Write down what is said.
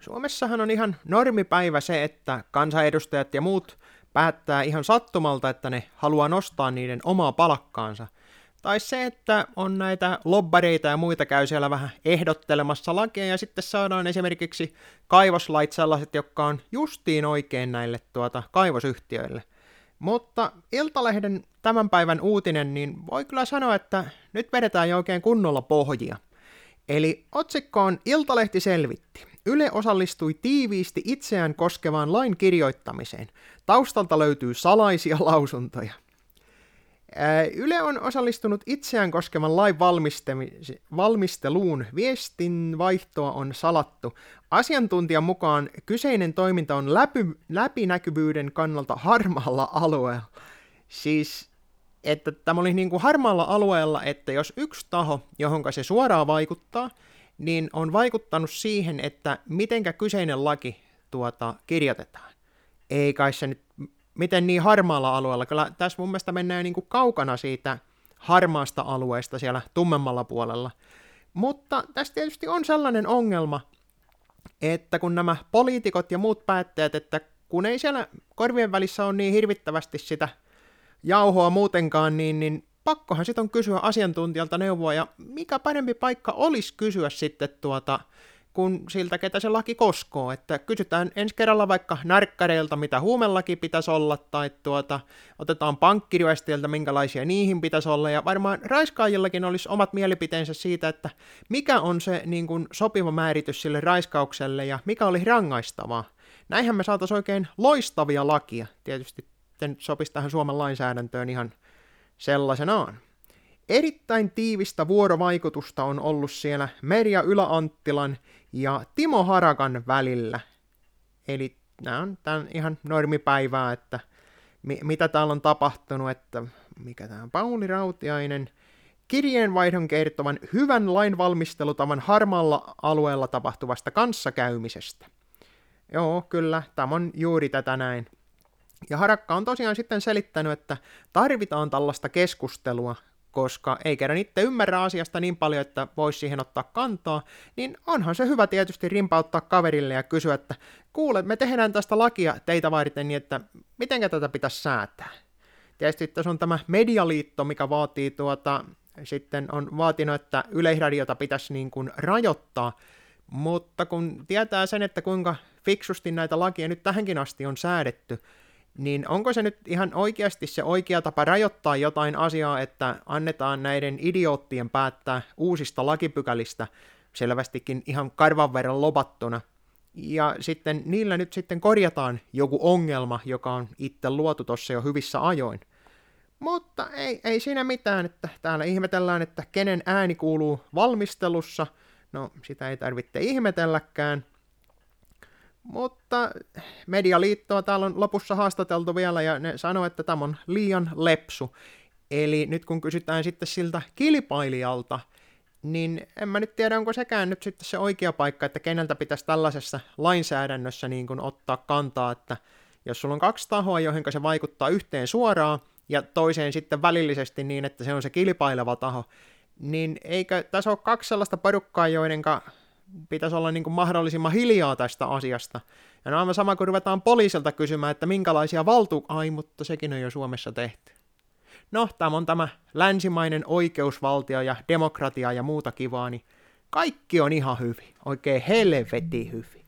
Suomessahan on ihan normipäivä se, että kansanedustajat ja muut päättää ihan sattumalta, että ne haluaa nostaa niiden omaa palkkaansa. Tai se, että on näitä lobbareita ja muita käy siellä vähän ehdottelemassa lakia ja sitten saadaan esimerkiksi kaivoslait sellaiset, jotka on justiin oikein näille tuota kaivosyhtiöille. Mutta Iltalehden tämän päivän uutinen, niin voi kyllä sanoa, että nyt vedetään jo oikein kunnolla pohjia. Eli otsikko on Iltalehti selvitti. Yle osallistui tiiviisti itseään koskevaan lain kirjoittamiseen. Taustalta löytyy salaisia lausuntoja. Yle on osallistunut itseään koskevan lain valmisteluun. Viestin vaihtoa on salattu. Asiantuntijan mukaan kyseinen toiminta on läpi, läpinäkyvyyden kannalta harmaalla alueella. Siis, että tämä oli niin kuin harmaalla alueella, että jos yksi taho, johon se suoraan vaikuttaa, niin on vaikuttanut siihen, että mitenkä kyseinen laki tuota, kirjoitetaan. Ei kai se nyt miten niin harmaalla alueella. Kyllä tässä mun mielestä mennään niin kuin kaukana siitä harmaasta alueesta siellä tummemmalla puolella. Mutta tässä tietysti on sellainen ongelma, että kun nämä poliitikot ja muut päättäjät, että kun ei siellä korvien välissä ole niin hirvittävästi sitä jauhoa muutenkaan, niin, niin pakkohan sitten on kysyä asiantuntijalta neuvoa, ja mikä parempi paikka olisi kysyä sitten tuota kuin siltä, ketä se laki koskoo. Että kysytään ensi kerralla vaikka närkkäreiltä, mitä huumelaki pitäisi olla, tai tuota, otetaan pankkiryöstiöltä, minkälaisia niihin pitäisi olla, ja varmaan raiskaajillakin olisi omat mielipiteensä siitä, että mikä on se niin kuin, sopiva määritys sille raiskaukselle, ja mikä oli rangaistavaa. Näinhän me saataisiin oikein loistavia lakia. Tietysti sopisi tähän Suomen lainsäädäntöön ihan sellaisenaan. Erittäin tiivistä vuorovaikutusta on ollut siellä Merja Ylä-Anttilan ja Timo Harakan välillä. Eli nämä on tämän ihan normipäivää, että mi- mitä täällä on tapahtunut, että mikä tämä on Pauli Rautiainen, kirjeenvaihdon kertovan hyvän lainvalmistelutavan harmaalla alueella tapahtuvasta kanssakäymisestä. Joo, kyllä, tämä on juuri tätä näin. Ja Harakka on tosiaan sitten selittänyt, että tarvitaan tällaista keskustelua koska ei kerran itse ymmärrä asiasta niin paljon, että voisi siihen ottaa kantaa, niin onhan se hyvä tietysti rimpauttaa kaverille ja kysyä, että kuule, me tehdään tästä lakia teitä varten niin, että miten tätä pitäisi säätää. Tietysti tässä on tämä medialiitto, mikä vaatii tuota, sitten on vaatinut, että yleisradiota pitäisi niin kuin rajoittaa, mutta kun tietää sen, että kuinka fiksusti näitä lakia nyt tähänkin asti on säädetty, niin onko se nyt ihan oikeasti se oikea tapa rajoittaa jotain asiaa, että annetaan näiden idioottien päättää uusista lakipykälistä selvästikin ihan karvan verran lobattuna, ja sitten niillä nyt sitten korjataan joku ongelma, joka on itse luotu tuossa jo hyvissä ajoin. Mutta ei, ei siinä mitään, että täällä ihmetellään, että kenen ääni kuuluu valmistelussa. No, sitä ei tarvitse ihmetelläkään. Mutta Medialiittoa täällä on lopussa haastateltu vielä ja ne sanoo, että tämä on liian lepsu. Eli nyt kun kysytään sitten siltä kilpailijalta, niin en mä nyt tiedä, onko sekään nyt sitten se oikea paikka, että keneltä pitäisi tällaisessa lainsäädännössä niin kuin ottaa kantaa, että jos sulla on kaksi tahoa, joihin se vaikuttaa yhteen suoraan, ja toiseen sitten välillisesti niin, että se on se kilpaileva taho, niin eikö tässä ole kaksi sellaista porukkaa, joiden pitäisi olla niin kuin mahdollisimman hiljaa tästä asiasta. Ja no aivan sama, kun ruvetaan poliisilta kysymään, että minkälaisia valtu... Ai, mutta sekin on jo Suomessa tehty. No, tämä on tämä länsimainen oikeusvaltio ja demokratia ja muuta kivaa, niin kaikki on ihan hyvin. Oikein helveti hyvin.